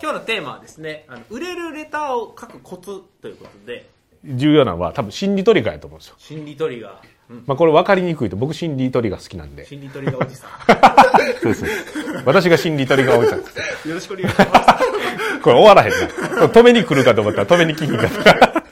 今日のテーマはですね、あの売れるレターを書くコツということで、重要なのは多分心理トリガーやと思うんですよ。心理トリガー、うん、まあこれ分かりにくいと僕心理トリガー好きなんで。心理トリガーおじさん。そうです。私が心理トリガーおじさんです。よろしくお願いします。これ終わらへんな。止めに来るかと思ったら止めに来ひんかった。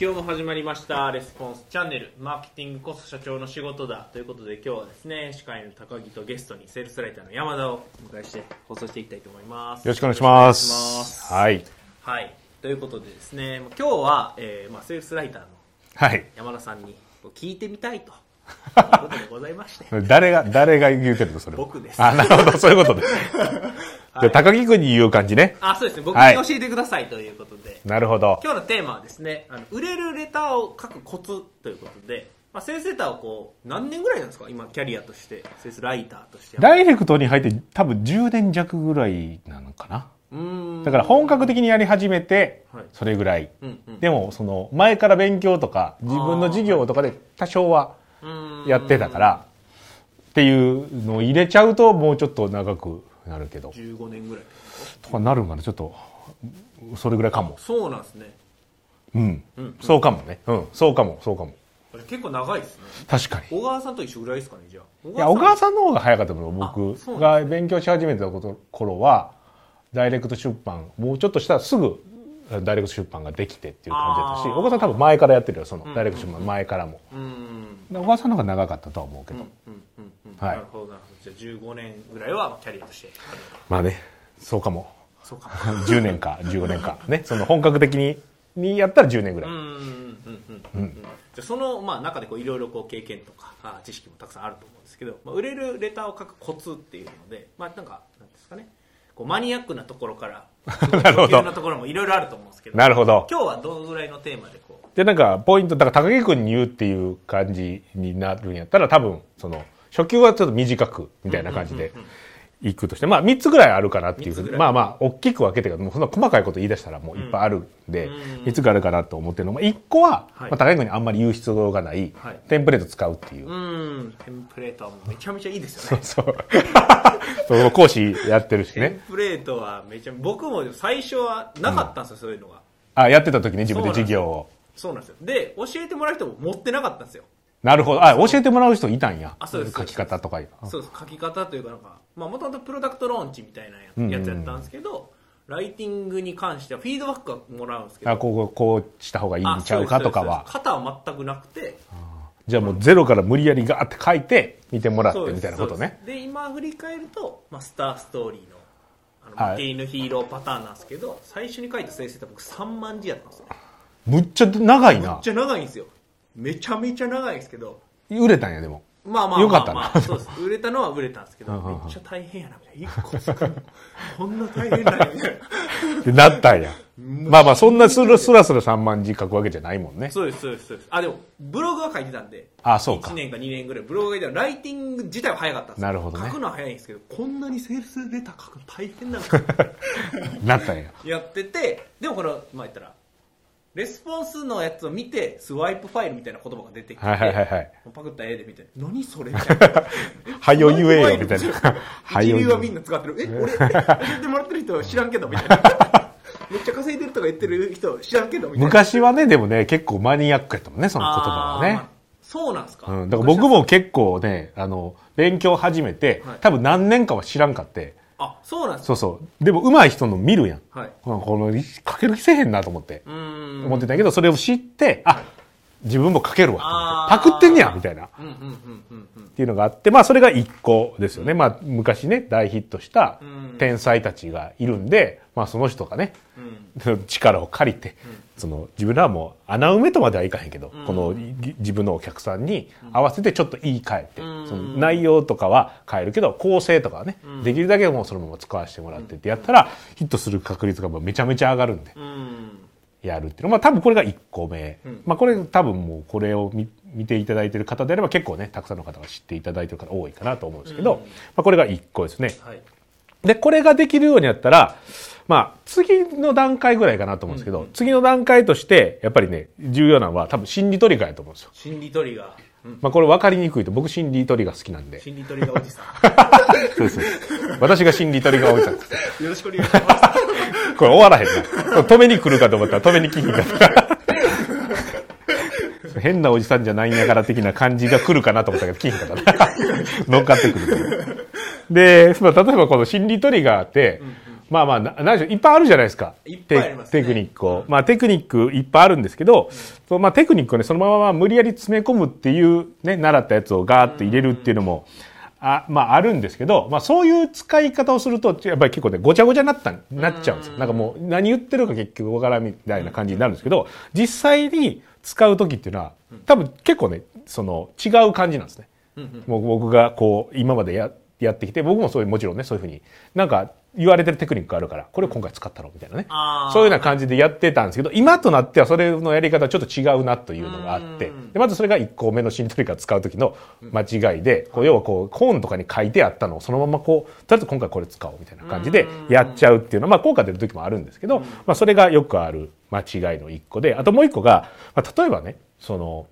今日も始まりました、レスポンスチャンネル、マーケティングこそ社長の仕事だということで、今日はですね、司会の高木とゲストにセールスライターの山田をお迎えして放送していきたいと思います。よろしくお願いします。はい。はい。ということでですね、今日は、えーまあ、セールスライターのはい。山田さんに聞いてみたい ということでございまして、誰が、誰が言うてるのそれは僕ですあ、なるほど、そういうことです。じゃあ高木君に言う感じね。あ、そうですね、僕はいに教えてくださいということで、なるほど。今日のテーマはですね、あの売れるレターを書くコツということで、まあ、セールスレターをこう、何年ぐらいなんですか？今、キャリアとして、セールスライターとして。ダイレクトに入って多分10年弱ぐらいなのかな。だから本格的にやり始めてはい、それぐらい。うんうん。でも、その、前から勉強とか、自分の授業とかで多少はやってたから、っていうのを入れちゃうと、もうちょっと長くなるけど。15年ぐらい。とかなるんかな、ちょっと、それぐらいかも。そうなんですね。うんうん。そうかもね。うん。そうかも、そうかも。結構長いですね。確かに。小川さんと一緒ぐらいですかね、じゃあ。いや、小川ん。さんの方が早かったと思う。あ僕が勉強し始めたこと頃は、ダイレクト出版、もうちょっとしたらすぐ、ダイレクト出版ができてっていう感じだったし、小川さん多分前からやってるよ、その、ダイレクト出版前からも。うーん。で小川さんの方が長かったとは思うけど。うんうんうんうん。はいなるほど、なるほど。じゃあ15年ぐらいはキャリアとして。まあね、そうかも。そうか。10年か15年か。ね、その本格的に、にやったら10年ぐらい。うんうんうんうんうんじゃあその、まあ、中でこういろいろこう経験とかあ知識もたくさんあると思うんですけど、まあ、売れるレターを書くコツっていうので、まあ、なんかなんですかねこうマニアックなところから なるほどなところもいろいろあると思うんですけどなるほど。今日はどのぐらいのテーマでこうで、なんか、ポイント、だから高木君に言うっていう感じになるんやったら、多分、その、初級はちょっと短く、みたいな感じで、いくとして、まあ、3つぐらいあるかなっていうふうに、まあまあ、大きく分けてもうそんな細かいこと言い出したらもういっぱいあるんで、うん。3つぐらいあるかなと思ってるの。も、1個は、はい。まあ、高木君にあんまり言う必要がない、はい。テンプレート使うっていう。うん。テンプレートはもうめちゃめちゃいいですよね。そう。その講師やってるしテね。ンプレートはめちゃ僕も最初はなかったんですよ、そういうのが。あ、やってた時ね、自分で授業を。そうなんですよ。で教えてもらう人も持ってなかったんですよなるほど。あ、教えてもらう人いたんや。あそうです書き方とか。そうです書き方というかなんかもともとプロダクトローンチみたいなややつやったんですけど、ライティングに関してはフィードバックはもらうんですけどあ、こう、こうした方がいいんちゃうかとかは。型は全くなくてじゃあもうゼロから無理やりガーって書いて見てもらってみたいなことね。で今振り返ると、まあ、スターストーリーのあの、はい負け犬ヒーローパターンなんですけど最初に書いた先生って僕3万字やったんですよむっちゃ長いな。めっちゃ長いんですよめちゃめちゃ長いんですけど。売れたんや、でも。まあまあよかったな。まあまあそうです。売れたのは売れたんですけどめっちゃ大変やなみたいな。1個作るのこんな大変なんやみたいなったんや。まあまあ、そんなスラスラスラ3万字書くわけじゃないもんね。そうですそうですそうです。あでもブログは書いてたんで。あそうか。1年か2年ぐらい。ブログが書いてたらライティング自体は早かったんですよ。なるほどね。書くのは早いんですけどこんなにセールスレター書くの大変なんか なったんや。やっててでもこのまあ言ったらレスポンスのやつを見てスワイプファイルみたいな言葉が出てきて、はいはいはいはい。パクった絵で見て何それ？みたいなはよ言えよ、みたいな。は一よ言流はみんな使ってる え俺？教 えてもらってる人知らんけどみたいなめっちゃ稼いでるとか言ってる人知らんけどみたいな昔はね、でもね、結構マニアックやったもんね、その言葉はね。そうなんですか、うん。だから僕も結構ね、あの、勉強始めてはい、多分何年かは知らんかって。あそうなんですそうそう。でも上手い人の見るやん。はいこの、書ける気せえへんなと思って。思ってたけど、それを知って、あ、自分も書けるわ。パクってんねやみたいな。っうんうんうんうんうんていうのがあって、まあそれが一個ですよね。まあ昔ね、大ヒットしたうん天才たちがいるんで、まあその人がね、うん 力を借りて、その自分らはもう穴埋めとまではいかへんけど、ん。このぎ自分のお客さんに合わせてちょっと言い換えて、うん。その内容とかは変えるけど構成とかはね、ん。できるだけもうそのまま使わせてもらってってやったら、ヒットする確率がもうめちゃめちゃ上がるんで、うん。やるっていうの。まあ多分これが1個目、うん。まあこれ多分もうこれを見見ていただいてる方であれば結構ねたくさんの方が知っていただいてる方多いかなと思うんですけど、うん。まあ、これが1個ですね。はい。でこれができるようになったらまあ次の段階ぐらいかなと思うんですけど、うんうん次の段階としてやっぱりね重要なのは多分心理トリガーやと思うんですよ心理トリガーまあこれ分かりにくいと僕心理トリガー好きなんで。心理トリガーおじさ そうです。私が心理トリガーおじさんです。ん。よろしくお願いします。これ終わらへんな。止めに来るかと思ったら止めに来ひんかった。変なおじさんじゃないんやから的な感じが来るかなと思ったけど、来ひんかったな。乗っかってくると。で、まあ、例えばこの心理トリガーって、まあまあ、な何でしょう、いっぱいあるじゃないですか。いっぱいありますねテテクニックを。まあテクニックいっぱいあるんですけど、そうまあテクニックをね、そのまま無理やり詰め込むっていうね、習ったやつをガーッと入れるっていうのも、あまああるんですけど、まあそういう使い方をすると、やっぱり結構ね、ごちゃごちゃになった、なっちゃうんですよ。なんかもう何言ってるか結局わからんみたいな感じになるんですけど、実際に使う時っていうのは、多分結構ね、その違う感じなんですね。もう僕がこう、今までややってきて、僕もそういう、もちろんね、そういうふうに、なんか言われてるテクニックがあるから、これを今回使ったろ、みたいなね。そういうような感じでやってたんですけど、今となってはそれのやり方はちょっと違うなというのがあって、でまずそれが1個目の心理トリガー使う時の間違いで、こう要はこう、本とかに書いてあったのをそのままこう、とりあえず今回これ使おうみたいな感じでやっちゃうっていうのは、まあ効果出る時もあるんですけど、まあそれがよくある間違いの1個で、あともう1個が、まあ例えばね、その、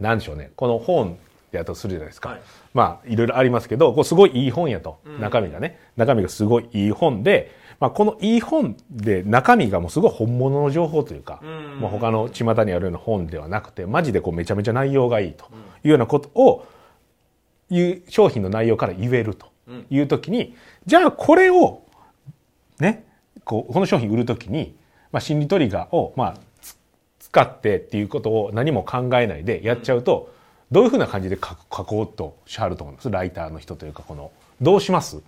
なんでしょうね、この本やとするじゃないですか。はいまあ、いろいろありますけど、こうすごいいい本やと。中身がね。中身がすごいいい本で、まあ、このいい本で中身がもうすごい本物の情報というか、ん。もう他の巷にあるような本ではなくて、マジでこうめちゃめちゃ内容がいいというようなことを、いう商品の内容から言えるというときに、じゃあこれを、ね、こう、この商品売るときに、まあ、心理トリガーを、まあ、つ使ってっていうことを何も考えないでやっちゃうと、どういうふうな感じで書書こうとしはると思います？ライターの人というか、この、どうします？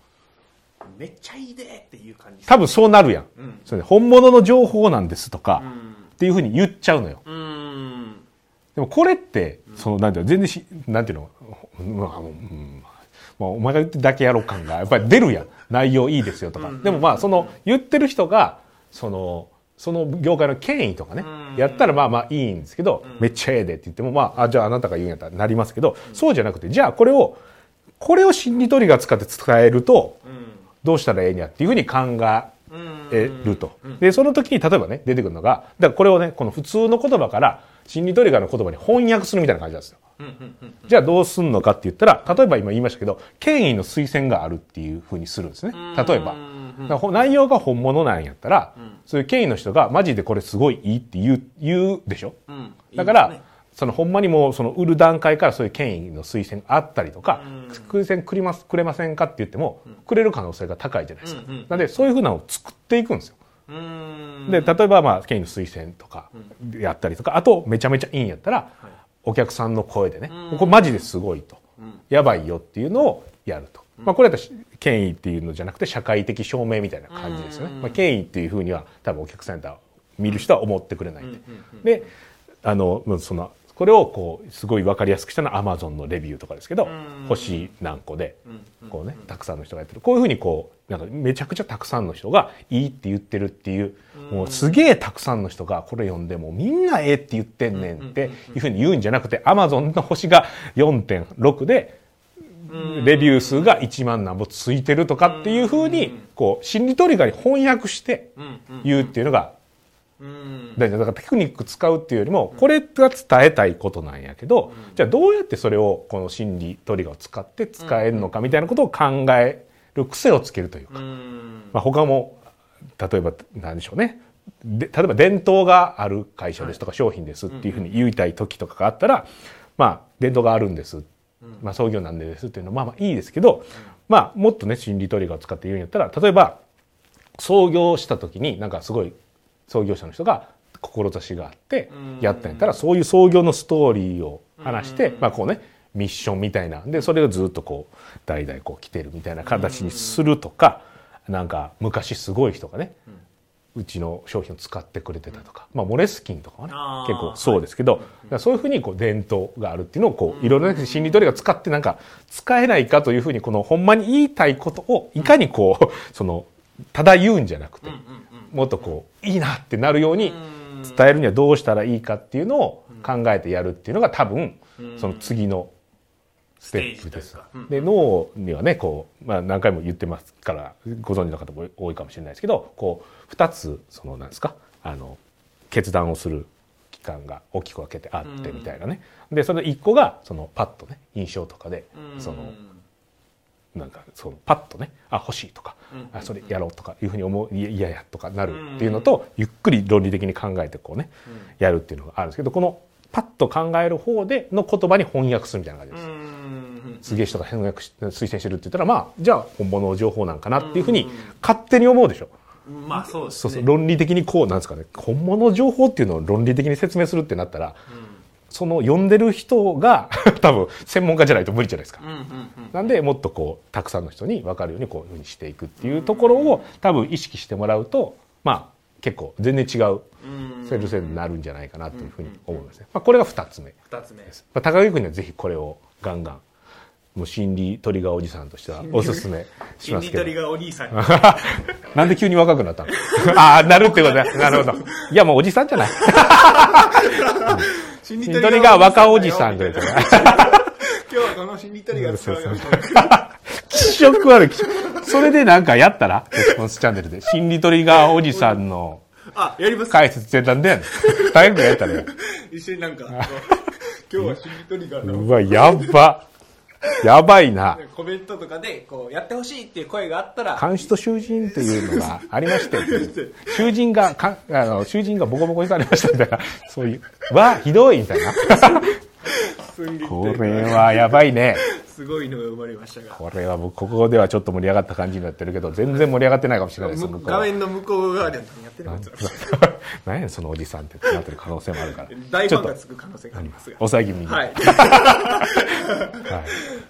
めっちゃいいでっていう感じ。多分そうなるやん。うんそれで本物の情報なんですとか、うん。っていうふうに言っちゃうのよ。うん。でもこれって、その、なんていうの、全然し、なんていうの、まあ、うん、まあ、お前が言ってるだけやろ感が、やっぱり出るやん。内容いいですよとか。でもまあ、その、言ってる人が、その、その業界の権威とかね、やったらまあまあいいんですけど、めっちゃええでって言っても、まあ、あ、じゃああなたが言うんやったらなりますけど、そうじゃなくて、じゃあこれを、これを心理トリガー使って伝えると、どうしたらええんやっていうふうに考えると。で、その時に例えばね、出てくるのが、だからこれをね、この普通の言葉から心理トリガーの言葉に翻訳するみたいな感じなんですよ。じゃあどうすんのかって言ったら、例えば今言いましたけど、権威の推薦があるっていうふうにするんですね。例えば。だからほ内容が本物なんやったら、そういう権威の人がマジでこれすごいいいって言う、言うでしょ？うん。だから、ね。そのほんまにもうその売る段階からそういう権威の推薦あったりとか、推薦くれます、くれませんかって言っても、くれる可能性が高いじゃないですか。うんうん。なので、そういうふうなのを作っていくんですよ。うん。で、例えばまあ、権威の推薦とかやったりとか、あとめちゃめちゃいいんやったら、お客さんの声でね、これマジですごいと、やばいよっていうのをやると。まあこれだと権威っていうのじゃなくて社会的証明みたいな感じですよね。まあ権威っていうふうには多分お客さんや見る人は思ってくれないんで。で、あの、その、これをこう、すごいわかりやすくしたのは Amazon のレビューとかですけど、星何個で、こうね、たくさんの人がやってる。こういうふうにこう、なんかめちゃくちゃたくさんの人がいいって言ってるっていう、もうすげえたくさんの人がこれ読んでもうみんなええって言ってんねんっていうふうに言うんじゃなくて、Amazon の星が4.6で、レビュー数が1万何ぼついてるとかっていうふうに、こう、心理トリガーに翻訳して言うっていうのがだ。からテクニック使うっていうよりも、これが伝えたいことなんやけど、じゃあどうやってそれをこの心理トリガーを使って使えるのかみたいなことを考える癖をつけるというか、うん。まあ、他も、例えば何でしょうね。で例えば伝統がある会社ですとか商品ですっていうふうに言いたい時とかがあったら、まあ伝統があるんです。まあ創業なんでですっていうのはまあまあいいですけど、まあもっとね心理トリガーを使って言うんやったら、例えば創業した時になんかすごい創業者の人が志があってやったんやったらそういう創業のストーリーを話して、まあこうねミッションみたいな。でそれをずっとこう代々こう来てるみたいな形にするとか、なんか昔すごい人がね、うちの商品を使ってくれてたとか、まあモレスキンとかはね結構そうですけど、だからそういうふうにこう伝統があるっていうのをこういろいろな心理トリガー使ってなんか使えないかというふうにこのほんまに言いたいことをいかにこうそのただ言うんじゃなくて、もっとこういいなってなるように伝えるにはどうしたらいいかっていうのを考えてやるっていうのが多分その次のステップです。で脳にはねこう、まあ、何回も言ってますからご存知の方も多いかもしれないですけどこう2つそのなんですかあの決断をする間が大きく分けてあってみたいなね、でその1個がそのパッとね印象とかで、そのなんかそのパッとねあ欲しいとか、あそれやろうとかいうふうに思ういややとかなるっていうのと、ゆっくり論理的に考えてこうね、やるっていうのがあるんですけどこのパッと考える方での言葉に翻訳するみたいな感じです。杉江氏とか翻訳し推薦してるって言ったらまあじゃあ本物の情報なんかなっていうふうに勝手に思うでしょ。まあそうです、ね、そうそう論理的にこうなんですかね。本物情報っていうのを論理的に説明するってなったら、うん、その読んでる人が 多分専門家じゃないと無理じゃないですか、うんうんうん、なんでもっとこうたくさんの人に分かるようにこういうふうにしていくっていうところを多分意識してもらうとまあ結構全然違うセルセルになるんじゃないかなというふうに思いますね、まあ、これが2つ目2つ目。です、まあ、高木君にはぜひこれをガンガンもう心理トリガーおじさんとしてはおすすめしますけど。心理トリガーお兄さん。なんで急に若くなったの？ああ、なるってことだ。なるほど。いや、もうおじさんじゃない。心理トリガー若おじさんという今日はこの心理トリガー使うよ。気色悪い。それでなんかやったら？レスポンスチャンネルで。心理トリガーおじさんの。あ、やります解説してたんで、大学やったら一緒になんか、今日は心理トリガーの。うわ、やっば。やばいな。コメントとかで、こう、やってほしいっていう声があったら。監視と囚人っていうのがありまして、囚人が、かあの、囚人がボコボコにされましたみたいな、そういう、わ、ひどいみたいな。これはやばいね。すごいのが生まれましたが。これは僕、ここではちょっと盛り上がった感じになってるけど、全然盛り上がってないかもしれないです、画面の向こう側でやってる 何やそのおじさんってなってる可能性もあるから。大ファンがつく可能性がありますが。抑え気味に。はい。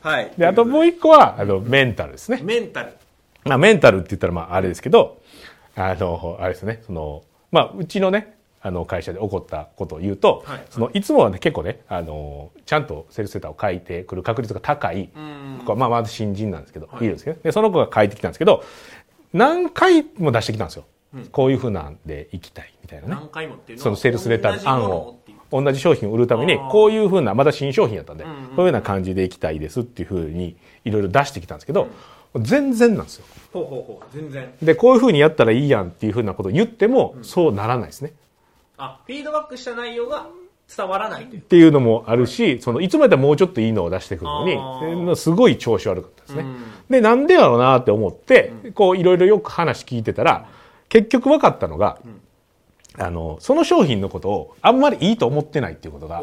はい。で、あともう一個は、あの、メンタルですね。メンタル。まあ、メンタルって言ったら、まあ、あれですけど、あの、あれですね、その、まあ、うちのね、あの会社で起こったことを言うと、はい、そのいつもはね結構ねあのちゃんとセールスセーターを書いてくる確率が高い、まあまず新人なんですけど、はい、いるんですけどでその子が書いてきたんですけど何回も出してきたんですよ、うん、こういうふうなんで行きたいみたいなね。何回もっていうそのセールスレターの案を同じ商品を売るためにこういうふうなまだ新商品やったんで、うんうん、こういうふうな感じで行きたいですっていうふうにいろいろ出してきたんですけど、うん、全然なんですよ。ほうほうほう全然。でこういうふうにやったらいいやんっていうふうなことを言っても、そうならないですねあフィードバックした内容が伝わらないっていうのもあるし、そのいつまでもうちょっといいのを出してくるのにすごい調子悪かったですね。でなんでやろうなって思って、こういろいろよく話聞いてたら結局分かったのが、あのその商品のことをあんまりいいと思ってないっていうことが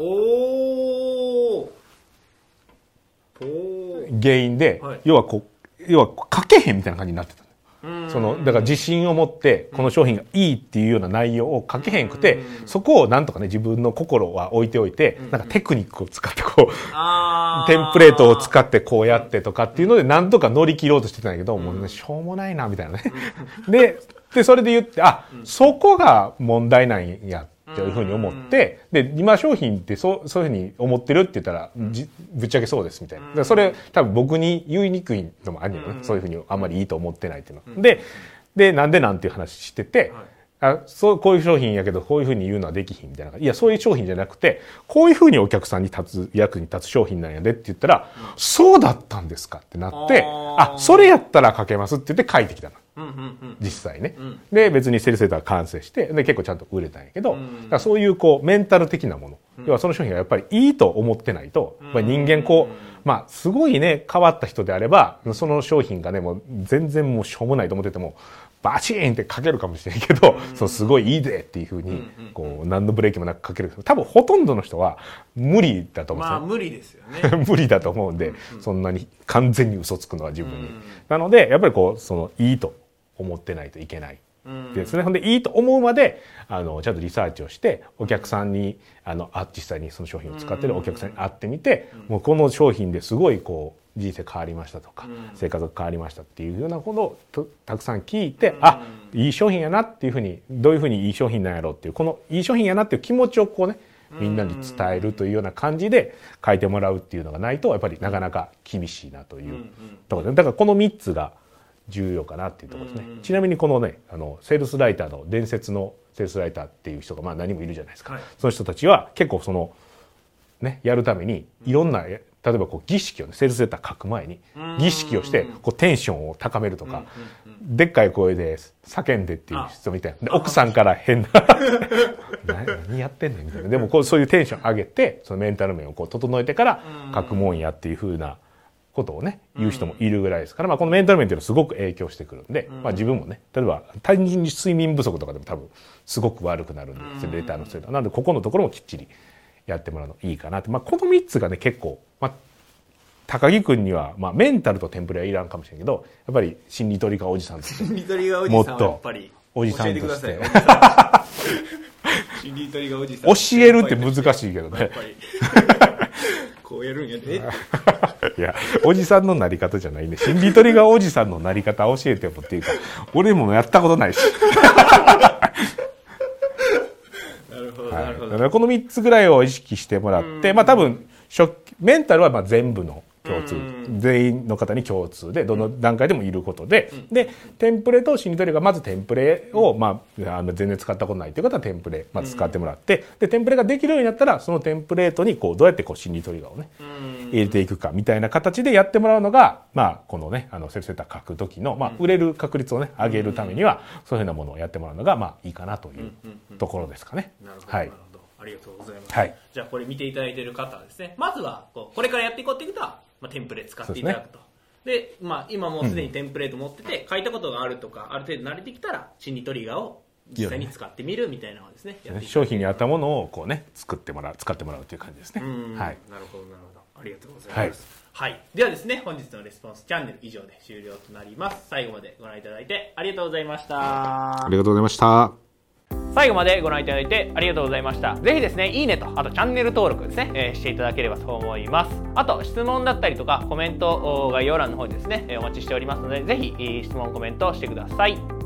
原因で、要はこう要は書けへんみたいな感じになってた。そのだから自信を持ってこの商品がいいっていうような内容を書けへんくてそこをなんとかね自分の心は置いておいてなんかテクニックを使ってこうテンプレートを使ってこうやってとかっていうのでなんとか乗り切ろうとしてたんだけどもうねしょうもないなみたいなね。ででそれで言ってあそこが問題なんやっていうふうに思って、で、今商品ってそう、そういうふうに思ってるって言ったら、じぶっちゃけそうですみたいな。それ多分僕に言いにくいのもあるよ。ね。そういうふうにあんまりいいと思ってないっていうの。は。で、で、なんでなんていう話してて、あそうこういう商品やけどこういうふうに言うのはできひんみたいな。いやそういう商品じゃなくてこういうふうにお客さんに立つ役に立つ商品なんやでって言ったら、うん、そうだったんですかってなってあそれやったら書けますって言って書いてきたの。実際ね、うん、で別にセールセーター完成してで結構ちゃんと売れたんやけど、うん、だそういうこうメンタル的なもの、うん、要はその商品がやっぱりいいと思ってないと、やっぱり人間こう、まあすごいね変わった人であればその商品がねもう全然もうしょうもないと思っててもバチーンってかけるかもしれんけど、うん、そうすごいいいぜっていうふうに、こう何のブレーキもなくかける。多分ほとんどの人は無理だと思うんですよ、まあ、無理ですよね。無理だと思うんで、うん、そんなに完全に嘘つくのは自分に、なのでやっぱりこうそのいいと思ってないといけない。ですね。ほんで、いいと思うまで、あの、ちゃんとリサーチをして、お客さんに、あの、あ、実際にその商品を使ってるお客さんに会ってみて、もうこの商品ですごい、こう、人生変わりましたとか、生活が変わりましたっていうようなことをたくさん聞いて、あ、いい商品やなっていうふうに、どういうふうにいい商品なんやろうっていう、このいい商品やなっていう気持ちをこうね、みんなに伝えるというような感じで書いてもらうっていうのがないと、やっぱりなかなか厳しいなというところで、だからこの3つが、重要かなっていうところですね、ちなみにこのねあのセールスライターの伝説のセールスライターっていう人がまあ何もいるじゃないですか、はい、その人たちは結構そのねやるためにいろんな例えばこう儀式をねセールスレター書く前に儀式をしてこうテンションを高めるとか、でっかい声で叫んでっていう人みたいなで奥さんから変な 何やってんねんみたいな。でもこうそういうテンション上げてそのメンタル面をこう整えてから書くもんやっていうふうなことをね言う人もいるぐらいですから、まあ、このメンタル面っていうのはすごく影響してくるんで、まあ、自分もね例えば単純に睡眠不足とかでも多分すごく悪くなるんですレターのせいなのでここのところもきっちりやってもらうのいいかなって、まあ、この3つがね結構、まあ、高木君には、まあ、メンタルとテンプレはいらんかもしれんけどやっぱり心理トリガーおじさんとして心理トリガーおじさんはやっぱりおじさんとして。心理トリガーおじさん。教えるって難しいけどね。こうやるんやでいやおじさんのなり方じゃないね。心理トリガーおじさんのなり方教えてもっていうか俺もやったことないし。なるほど、なるほど。だからこの3つぐらいを意識してもらって、まあ多分、初メンタルはまあ全部の共通、全員の方に共通で、どの段階でもいることで、で、テンプレと心理トリガー、まずテンプレを、まあ、あの全然使ったことないという方はテンプレ、まず使ってもらって、で、テンプレができるようになったら、そのテンプレートに、こう、どうやってこう心理トリガーをね、入れていくかみたいな形でやってもらうのが、まあ、このね、あの、セルフセンター書く時の、まあ、売れる確率をね、上げるためには、そういうふうなものをやってもらうのが、まあ、いいかなというところですかね。なるほど、はない。ありがとうございます。はい。じゃあこれ見ていただいている方はですね、まずはこうこれからやっていこうっていう方は、まあ、テンプレ使っていただくと。でまあ、今もうすでにテンプレート持ってて、書いたことがあるとか、ある程度慣れてきたら、心理トリガーを実際に使ってみるみたいなのをですね、やっていただ商品に合ったものをこうね作ってもらう使ってもらうという感じですね。うん。はい。なるほどなるほど。ありがとうございます、はい。ではですね本日のレスポンスチャンネル以上で終了となります。最後までご覧いただいてありがとうございました。ありがとうございました。最後までご覧いただいてありがとうございました。ぜひですねいいねとあとチャンネル登録ですね、えーしていただければと思いますあと質問だったりとかコメント概要欄の方にですねお待ちしておりますので是非質問コメントしてください。